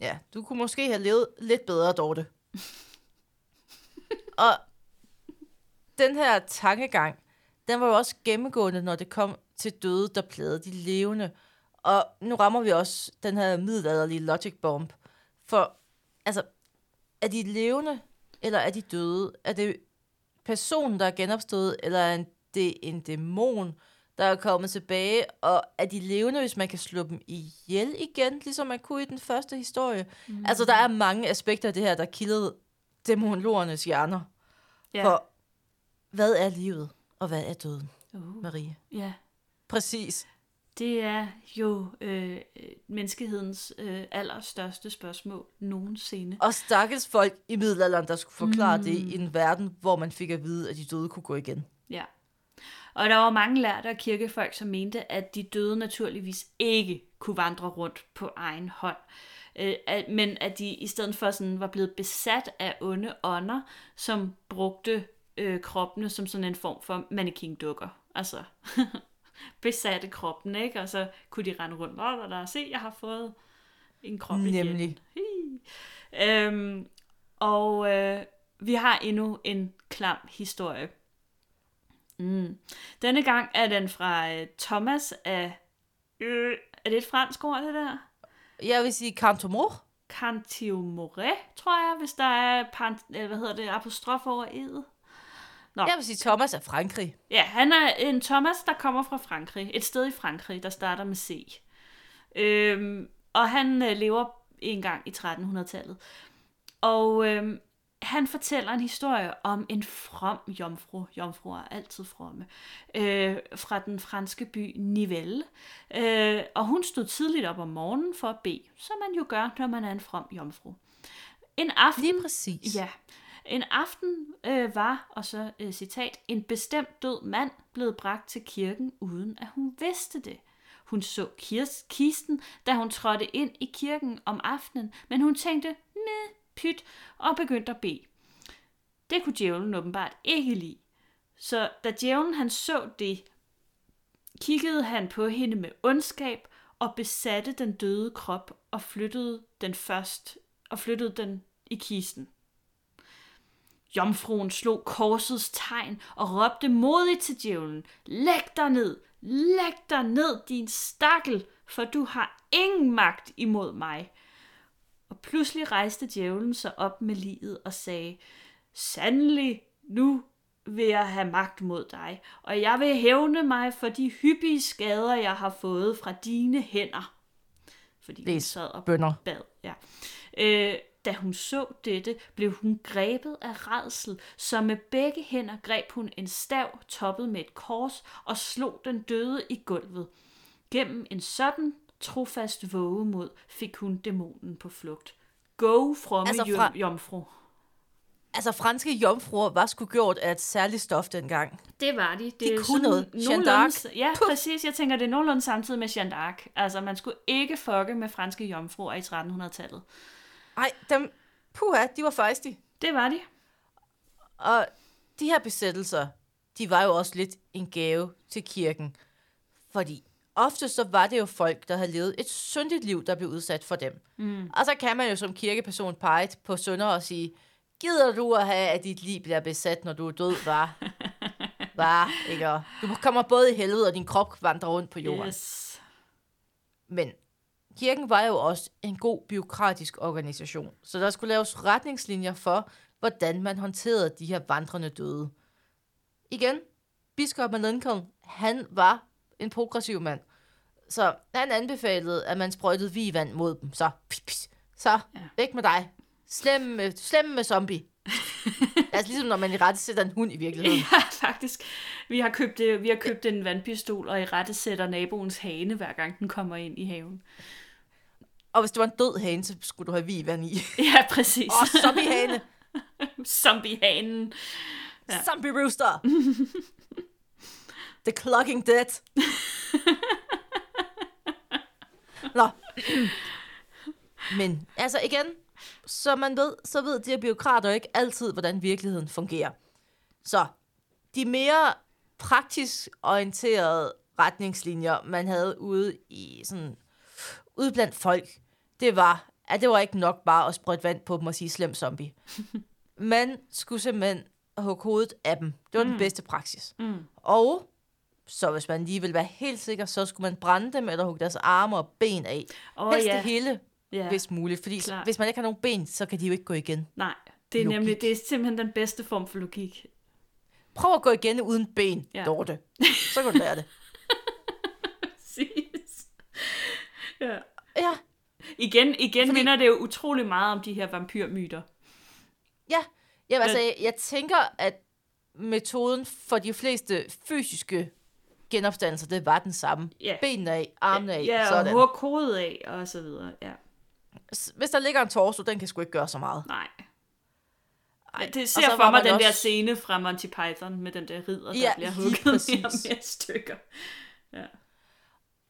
ja, du kunne måske have levet lidt bedre, Dorte. Og den her tankegang, den var jo også gennemgående, når det kom til døde, der plagede de levende. Og nu rammer vi også den her middelalderlige logic bomb. For, altså, er de levende, eller er de døde? Er det personen, der er genopstået, eller er det en dæmon, der er kommet tilbage? Og er de levende, hvis man kan slå dem ihjel igen, ligesom man kunne i den første historie? Mm. Altså, der er mange aspekter af det her, der kildede dæmonologernes hjerner. Ja. For hvad er livet, og hvad er døden, Uh, Marie? ja. Præcis. Det er jo øh, menneskehedens øh, allerstørste spørgsmål nogensinde. Og stakkels folk i middelalderen, der skulle forklare mm. det i en verden, hvor man fik at vide, at de døde kunne gå igen. Ja. Og der var mange lærte og kirkefolk, som mente, at de døde naturligvis ikke kunne vandre rundt på egen hånd. Øh, at, men at de i stedet for sådan var blevet besat af onde ånder, som brugte øh, kroppene som sådan en form for mannequin-dukker. Altså besatte kroppen, ikke? Og så kunne de rende rundt, og der, se, jeg har fået en krop igen. Nemlig. Hi. Øhm, og øh, vi har endnu en klam historie. Mm. Denne gang er den fra øh, Thomas af... Øh, er det et fransk ord, det der? Jeg vil sige Cantomor. Cantiomore, tror jeg, hvis der er pan, øh, hvad hedder det, apostrof over edet. Nå. Jeg vil sige Thomas af Frankrig. Ja, han er en Thomas, der kommer fra Frankrig. Et sted i Frankrig, der starter med C. Øhm, og han øh, lever en gang i 1300-tallet. Og øhm, han fortæller en historie om en from jomfru. Jomfruer er altid fromme. Øh, fra den franske by Nivelle. Øh, og hun stod tidligt op om morgenen for at bede, som man jo gør, når man er en from jomfru. En aften, Lige præcis. Ja. En aften øh, var, og så øh, citat, en bestemt død mand blevet bragt til kirken, uden at hun vidste det. Hun så kisten, da hun trådte ind i kirken om aftenen, men hun tænkte, nej, pyt, og begyndte at bede. Det kunne djævlen åbenbart ikke lide. Så da djævlen han så det, kiggede han på hende med ondskab og besatte den døde krop og flyttede den først og flyttede den i kisten. Jomfruen slog korsets tegn og råbte modigt til djævlen, Læg dig ned, læg dig ned, din stakkel, for du har ingen magt imod mig. Pludselig rejste djævlen sig op med livet og sagde, Sandelig, nu vil jeg have magt mod dig, og jeg vil hævne mig for de hyppige skader, jeg har fået fra dine hænder. Fordi det er sad og bønder. bad. Ja. Øh, da hun så dette, blev hun grebet af redsel, så med begge hænder greb hun en stav toppet med et kors og slog den døde i gulvet. Gennem en sådan trofast vågemod fik hun dæmonen på flugt. Go fromme altså fra... jomfru. Altså, franske jomfruer var sgu gjort af et særligt stof dengang. Det var de. Det de kunne noget. Jeanne d'Arc. Ja, Puh. præcis. Jeg tænker, det er nogenlunde samtidig med Jeanne d'Arc. Altså, man skulle ikke fucke med franske jomfruer i 1300-tallet. Nej, dem, puha, de var fejstige. Det var de. Og de her besættelser, de var jo også lidt en gave til kirken. Fordi ofte så var det jo folk, der havde levet et syndigt liv, der blev udsat for dem. Mm. Og så kan man jo som kirkeperson pege på sønder og sige, gider du at have, at dit liv bliver besat, når du er død, var? var, ikke? du kommer både i helvede, og din krop vandrer rundt på jorden. Yes. Men kirken var jo også en god byråkratisk organisation, så der skulle laves retningslinjer for, hvordan man håndterede de her vandrende døde. Igen, biskoppen Lincoln, han var en progressiv mand. Så han anbefalede, at man sprøjtede vand mod dem. Så, pis, pis, så ja. væk med dig. Slem med, slem med zombie. altså ligesom når man i rette sætter en hund i virkeligheden. Ja, faktisk. Vi har købt, øh, vi har købt en vandpistol, og i rette sætter naboens hane, hver gang den kommer ind i haven. Og hvis det var en død hane, så skulle du have vi vand i. Ja, præcis. Og zombie-hane. zombie-hanen. Ja. Zombie rooster. The clogging dead. Nå. Men altså igen, så man ved, så ved de her byråkrater ikke altid, hvordan virkeligheden fungerer. Så de mere praktisk orienterede retningslinjer, man havde ude i sådan ude blandt folk, det var, at det var ikke nok bare at sprøjte vand på dem og sige slem zombie. Man skulle simpelthen hugge hovedet af dem. Det var mm. den bedste praksis. Mm. Og så hvis man lige vil være helt sikker, så skulle man brænde dem, eller hugge deres arme og ben af. Oh, Helst ja. det hele, ja. hvis muligt. Fordi Klar. hvis man ikke har nogen ben, så kan de jo ikke gå igen. Nej, det er logik. nemlig det er simpelthen den bedste form for logik. Prøv at gå igen uden ben, ja. Dorte. Så kan du lære det. Ja. ja. Igen, igen Fordi... minder det jo utrolig meget om de her vampyrmyter. Ja, Jamen, altså, jeg, jeg tænker, at metoden for de fleste fysiske genopstandelse, det var den samme. Ja. Benene af, armene af, Ja, og sådan. hug hovedet af, og så videre. Ja. Hvis der ligger en torso, den kan sgu ikke gøre så meget. Nej. Ej, det og ser for mig den der også- scene fra Monty Python med den der ridder, der Ja, bliver lige hugget mere og mere stykker.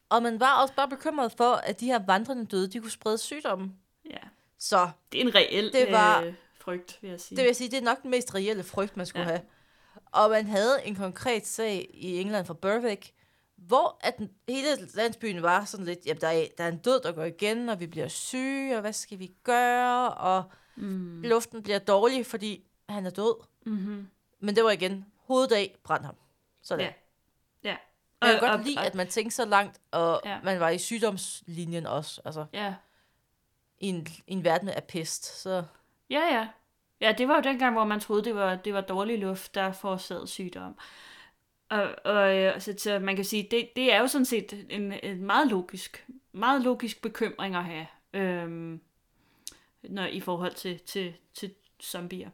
Og man var også bare bekymret for, at de her vandrende døde, de kunne sprede sygdommen. Ja. Så Det er en reel Det var- øh, frygt, vil jeg sige. det vil sige, det er nok den mest reelle frygt, man skulle Ja. ja. have. Og man havde en konkret sag i England for Berwick, hvor at hele landsbyen var sådan lidt, jamen der er, der er en død, der går igen, og vi bliver syge, og hvad skal vi gøre? Og Mm. luften bliver dårlig, fordi han er død. Mm-hmm. Men det var igen, hoveddag brændte ham. Sådan. Ja. Ja. Ja. Jeg kan Og- godt og- lide, og- at man tænkte så langt, og ja. man var i sygdomslinjen også. Altså, Ja. i en, i en verden af pest. Så Ja, ja. Ja, det var jo dengang, hvor man troede, det var, det var dårlig luft, der forårsagede sygdom. Og, og øh, så, så man kan sige, det, det er jo sådan set en, en meget logisk, meget logisk bekymring at have, øhm, når, i forhold til, til, til zombier.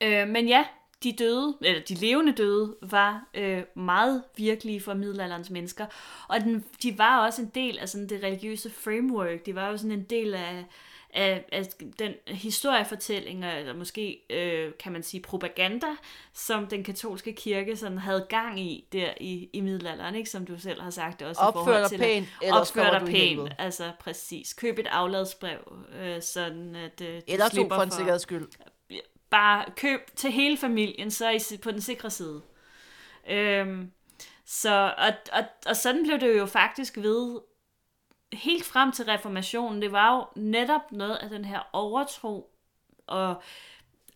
Øh, men ja, de døde, eller de levende døde, var øh, meget virkelige for middelalderens mennesker. Og den, de var også en del af sådan det religiøse framework. De var jo sådan en del af, af, af den historiefortælling, eller måske øh, kan man sige propaganda, som den katolske kirke sådan havde gang i der i, i middelalderen, ikke? som du selv har sagt også. i opfør forhold dig til, pænt, ellers Opfør dig i pænt, altså præcis. Køb et afladsbrev, øh, sådan at øh, du Eller slipper for en sikkerheds skyld. bare køb til hele familien, så er I på den sikre side. Øhm, så, og, og, og sådan blev det jo faktisk ved helt frem til reformationen. Det var jo netop noget af den her overtro og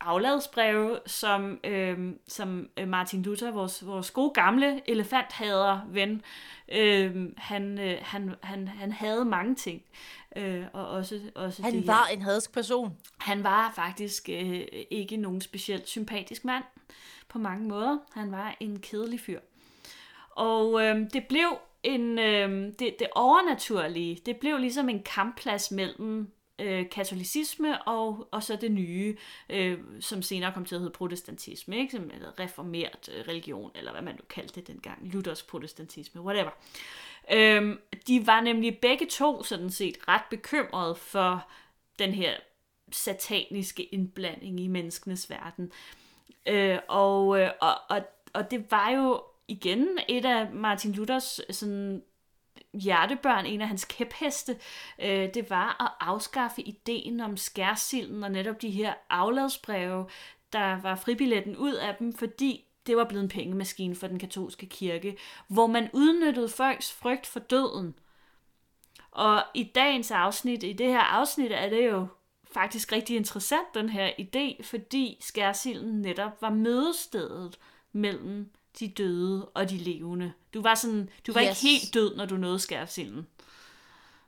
afladsbreve, som, øhm, som øh, Martin Luther, vores, vores gode gamle elefanthader ven, øhm, han, øh, han, han, han havde mange ting. Øh, og også, også Han her. var en hadsk person. Han var faktisk øh, ikke nogen specielt sympatisk mand på mange måder. Han var en kedelig fyr. Og øh, det blev en øh, det, det overnaturlige, det blev ligesom en kampplads mellem øh, katolicisme og, og så det nye, øh, som senere kom til at hedde protestantisme, ikke? Som, eller reformert øh, religion, eller hvad man nu kaldte det dengang, Luthers protestantisme, whatever. Øhm, de var nemlig begge to sådan set ret bekymrede for den her sataniske indblanding i menneskenes verden. Øh, og, øh, og, og, og det var jo igen et af Martin Luthers øh, sådan hjertebørn, en af hans kæpheste, øh, det var at afskaffe ideen om skærsilden og netop de her afladsbreve, der var fribilletten ud af dem, fordi det var blevet en pengemaskine for den katolske kirke, hvor man udnyttede folks frygt for døden. Og i dagens afsnit, i det her afsnit, er det jo faktisk rigtig interessant, den her idé, fordi skærsilden netop var mødestedet mellem de døde og de levende. Du var sådan, du var yes. Ikke helt død, når du nåede skærsilden.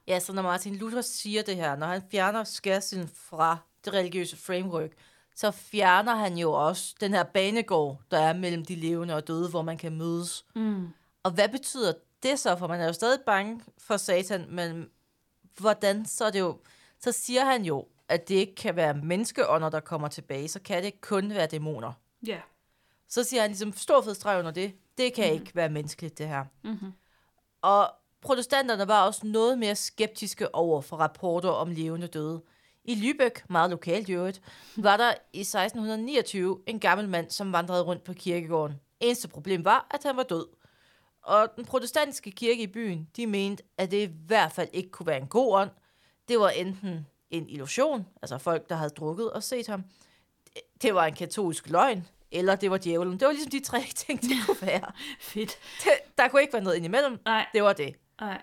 Ja, så når Martin Luther siger det her, når han fjerner skærsilden fra det religiøse framework, så fjerner han jo også den her banegård, der er mellem de levende og døde, hvor man kan mødes. Mm. Og hvad betyder det så? For man er jo stadig bange for satan, men hvordan så er det jo... Så siger han jo, at det ikke kan være menneskeånder, der kommer tilbage, så kan det kun være dæmoner. Ja. Så siger han ligesom stor fed streg under det. Det kan mm. ikke være menneskeligt, det her. Mm-hmm. Og protestanterne var også noget mere skeptiske over for rapporter om levende døde. I Lübeck, meget lokalt i øvrigt, var der i 1629 en gammel mand, som vandrede rundt på kirkegården. Eneste problem var, at han var død. Og den protestantiske kirke i byen, de mente, at det i hvert fald ikke kunne være en god ånd. Det var enten en illusion, altså folk, der havde drukket og set ham. Det- Det var en katolsk løgn, eller det var djævlen. Det var ligesom de tre ting, det kunne være. Fedt. Det, der kunne ikke være noget indimellem. Nej, Det var det. nej.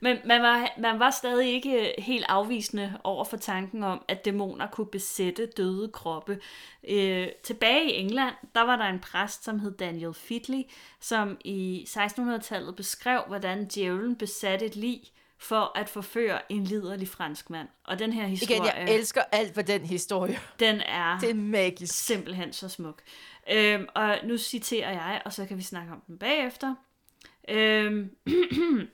Men man var, man var stadig ikke helt afvisende over for tanken om, at dæmoner kunne besætte døde kroppe. Øh, tilbage i England, der var der en præst, som hed Daniel Fidley, som i 1600-tallet beskrev, hvordan djævlen besatte et lig for at forføre en liderlig franskmand. Og den her historie, Igen, jeg elsker alt ved den historie. den er Det er magisk. simpelthen så smuk. Øhm, og nu citerer jeg, og så kan vi snakke om den bagefter. Øhm,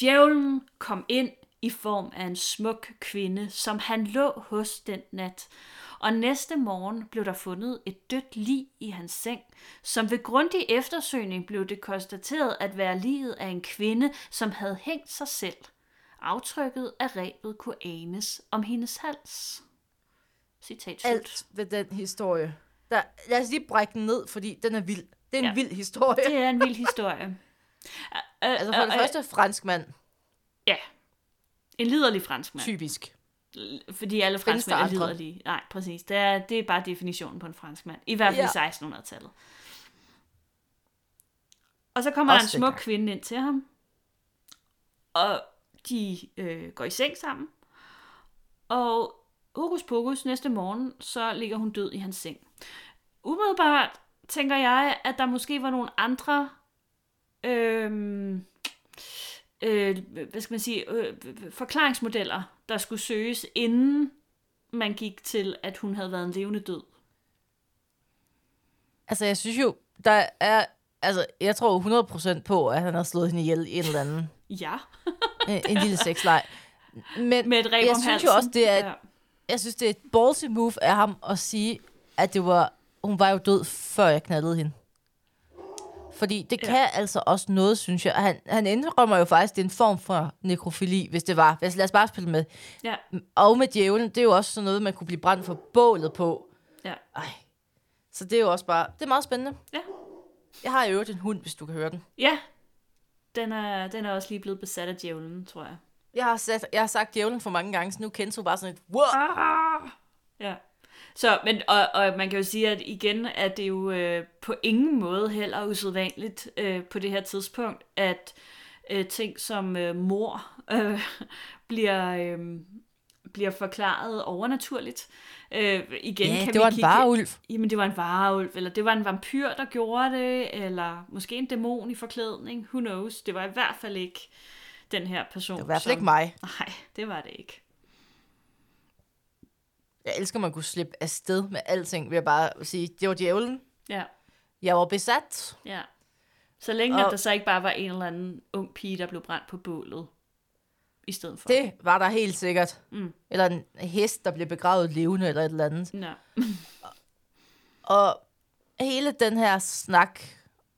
Djævlen kom ind i form af en smuk kvinde, som han lå hos den nat. Og næste morgen blev der fundet et dødt lig i hans seng, som ved grundig eftersøgning blev det konstateret at være liget af en kvinde, som havde hængt sig selv. Aftrykket af rebet kunne anes om hendes hals. Citat slut. Alt ved den historie. Der, lad os lige brække den ned, fordi den er vild. Det er en Ja. vild historie. Det er en vild historie. altså for det første fransk mand. Ja. En liderlig franskmand. Typisk. Fordi alle franskmænd er liderlige. Nej, præcis. Det er, det er bare definitionen på en franskmand. I hvert fald Ja. i 1600-tallet. Og så kommer der en smuk kvinde ind til ham. Og de øh, går i seng sammen. Og hokus pokus næste morgen, så ligger hun død i hans seng. Umiddelbart tænker jeg, at der måske var nogle andre øhm, øh, hvad skal man sige, øh, forklaringsmodeller, der skulle søges, inden man gik til, at hun havde været en levende død. Altså, jeg synes jo, der er... Altså, jeg tror 100% på, at han har slået hende ihjel i en eller anden Ja, en, en lille sexleg. Men med et jeg synes halsen. jo også, det er Ja. jeg synes, det er et ballsy move af ham at sige, at det var, hun var jo død, før jeg knaldede hende. Fordi det Ja. kan altså også noget, synes jeg. Han, han indrømmer jo faktisk, at det er en form for nekrofili, hvis det var. Lad os bare spille med. Ja, Og med djævlen, det er jo også sådan noget, man kunne blive brændt for bålet på. ja. Ej. Så det er jo også bare, det er meget spændende. Ja. Jeg har i øvrigt en hund, hvis du kan høre den. Ja, den er, den er også lige blevet besat af djævlen, tror jeg. Jeg har, sat, jeg har sagt djævlen for mange gange, så nu kender du bare sådan et, wow. Ja. Så, men, og, og man kan jo sige, at igen er det jo øh, på ingen måde heller usædvanligt øh, på det her tidspunkt, at øh, ting som øh, mor øh, bliver, øh, bliver forklaret overnaturligt. Øh, igen Ja, kan det var en kigge, vareulv. Jamen, det var en vareulv, eller det var en vampyr, der gjorde det, eller måske en dæmon i forklædning, who knows. Det var i hvert fald ikke den her person. Det var i hvert fald som- ikke mig. Nej, det var det ikke. Jeg elsker, at man kunne slippe afsted med alting ved at bare sige, det var djævlen. Ja. Jeg var besat. Ja. Så længe Og- at der så ikke bare var en eller anden ung pige, der blev brændt på bålet i stedet for. Det var der helt sikkert. Mm. Eller en hest, der blev begravet levende, eller et eller andet. Ja. Og hele den her snak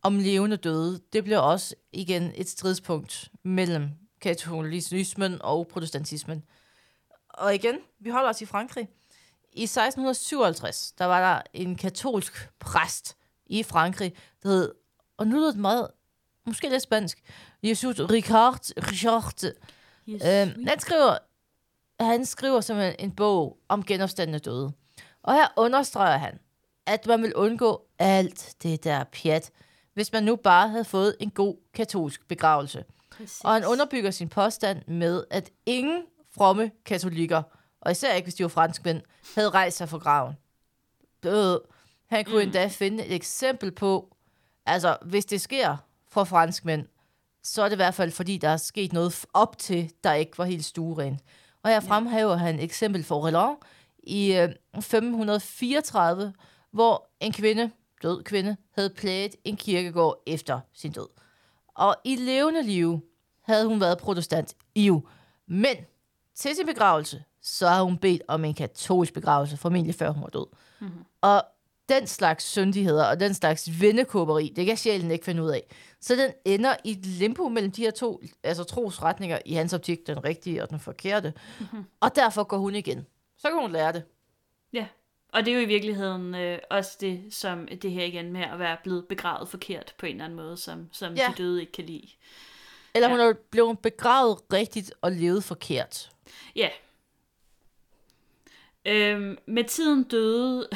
om levende døde, det bliver også igen et stridspunkt mellem katolicismen og protestantismen. Og igen, vi holder os i Frankrig. I 1657, der var der en katolsk præst i Frankrig, der hed, og nu lyder det meget, måske lidt spansk, Jesus Ricard, Richard. Yes, Øhm, han skriver, han skriver simpelthen en bog om genopstandende døde. Og her understreger han, at man vil undgå alt det der pjat, hvis man nu bare havde fået en god katolsk begravelse. Præcis. Og han underbygger sin påstand med, at ingen fromme katolikker, og især ikke hvis de var franskmænd, havde rejst sig fra graven. Øh, Han kunne mm. endda finde et eksempel på, altså hvis det sker for franskmænd, så er det i hvert fald fordi, der er sket noget op til, der ikke var helt stuerent. Og her fremhæver han et eksempel for Roland i øh, 1534, hvor en kvinde, død kvinde, havde plaget en kirkegård efter sin død. Og i levende liv havde hun været protestant iv. Men til sin begravelse, så har hun bedt om en katolsk begravelse, formentlig før hun var død. Mm-hmm. Og den slags syndigheder og den slags vennekåberi, det kan sjælen ikke finde ud af. Så den ender i et limbo mellem de her to altså trosretninger, i hans optik den rigtige og den forkerte. Mm-hmm. Og derfor går hun igen. Så kan hun lære det. Ja, og det er jo i virkeligheden øh, også det, som det her igen med at være blevet begravet forkert på en eller anden måde, som, som Ja. de døde ikke kan lide. Eller Ja. hun er blevet begravet rigtigt og levet forkert. Ja. Øhm, med tiden døde,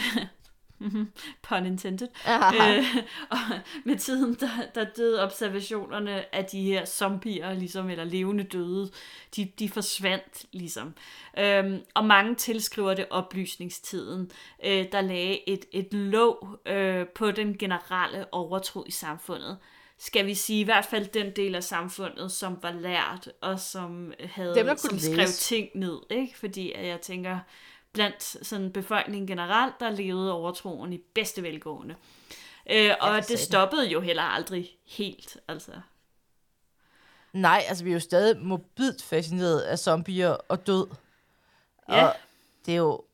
pun intended, øh, og med tiden der, der døde observationerne af de her zombier, ligesom, eller levende døde, de, de forsvandt ligesom. Øhm, og mange tilskriver det oplysningstiden, øh, der lagde et, et låg øh, på den generelle overtro i samfundet. Skal vi sige, i hvert fald den del af samfundet, som var lært, og som havde Dem, som kunne skrev læse. ting ned, ikke? Fordi at jeg tænker, blandt sådan befolkningen generelt, der levede overtroen i bedste velgående. Øh, og det stoppede jo heller aldrig helt, altså. Nej, altså vi er jo stadig mobilt fascineret af zombier og død. Ja. Og det er jo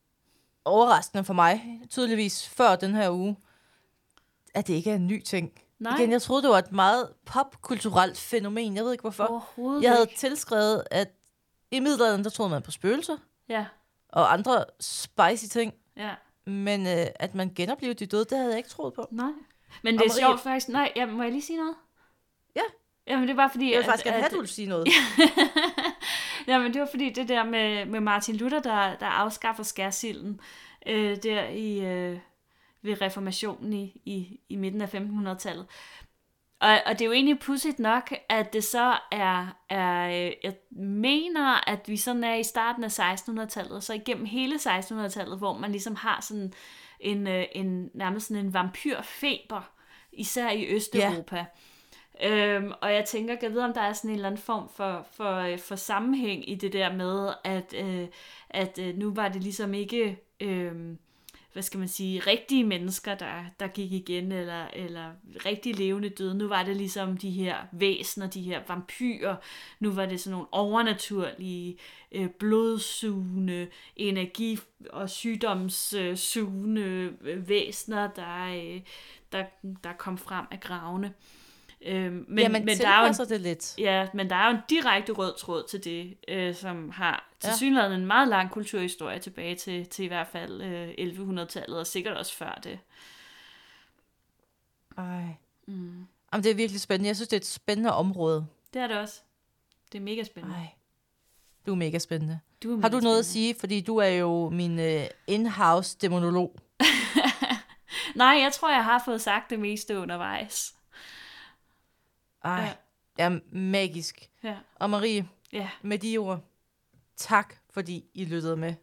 overraskende for mig, tydeligvis før den her uge, at det ikke er en ny ting. Nej, Igen, jeg troede, det var et meget popkulturelt fænomen. Jeg ved ikke hvorfor. Jeg havde tilskrevet, at i middelalderen, der troede man på spøgelser Ja, og andre spicy ting. ja. Men øh, at man genoplevede de døde, det havde jeg ikke troet på. Nej. Men det er Marie- sjovt faktisk. Nej, ja, må jeg lige sige noget? Ja. Jamen, det var fordi... Jeg vil faktisk at, gerne have, at du vil sige noget. ja, men det var fordi det der med, med Martin Luther, der, der afskaffer skærsilden øh, der i, øh, ved reformationen i, i, i midten af 1500-tallet. Og, og det er jo egentlig pudsigt nok, at det så er, er, øh, jeg mener, at vi sådan er i starten af 1600-tallet, så igennem hele 1600-tallet, hvor man ligesom har sådan en, øh, en nærmest sådan en vampyrfeber, især i Østeuropa. Ja. Øhm, og jeg tænker, jeg vide, om der er sådan en eller anden form for, for, øh, for sammenhæng i det der med, at, øh, at øh, nu var det ligesom ikke, øh, hvad skal man sige, rigtige mennesker, der, der gik igen, eller, eller rigtig levende døde. Nu var det ligesom de her væsener, de her vampyrer. Nu var det sådan nogle overnaturlige, øh, blodsugende, energi- og sygdomssugende øh, væsener, der, øh, der, der kom frem af gravene men, Men, ja, man men der er jo en det lidt. Ja, men der er jo en direkte rød tråd til det, øh, som har til Ja. synligheden en meget lang kulturhistorie tilbage til, til i hvert fald øh, 1100-tallet, og sikkert også før det. Ej. Mm. Jamen, det er virkelig spændende. Jeg synes, det er et spændende område. Det er det også. Det er mega spændende. Ej. Du er mega spændende. Du er Har du mega noget at spændende. sige? Fordi du er jo min uh, in-house demonolog. Nej, jeg tror, jeg har fået sagt det meste undervejs. Ej, Ja. er magisk. Ja, Og Marie, ja. med de ord, tak fordi I lyttede med.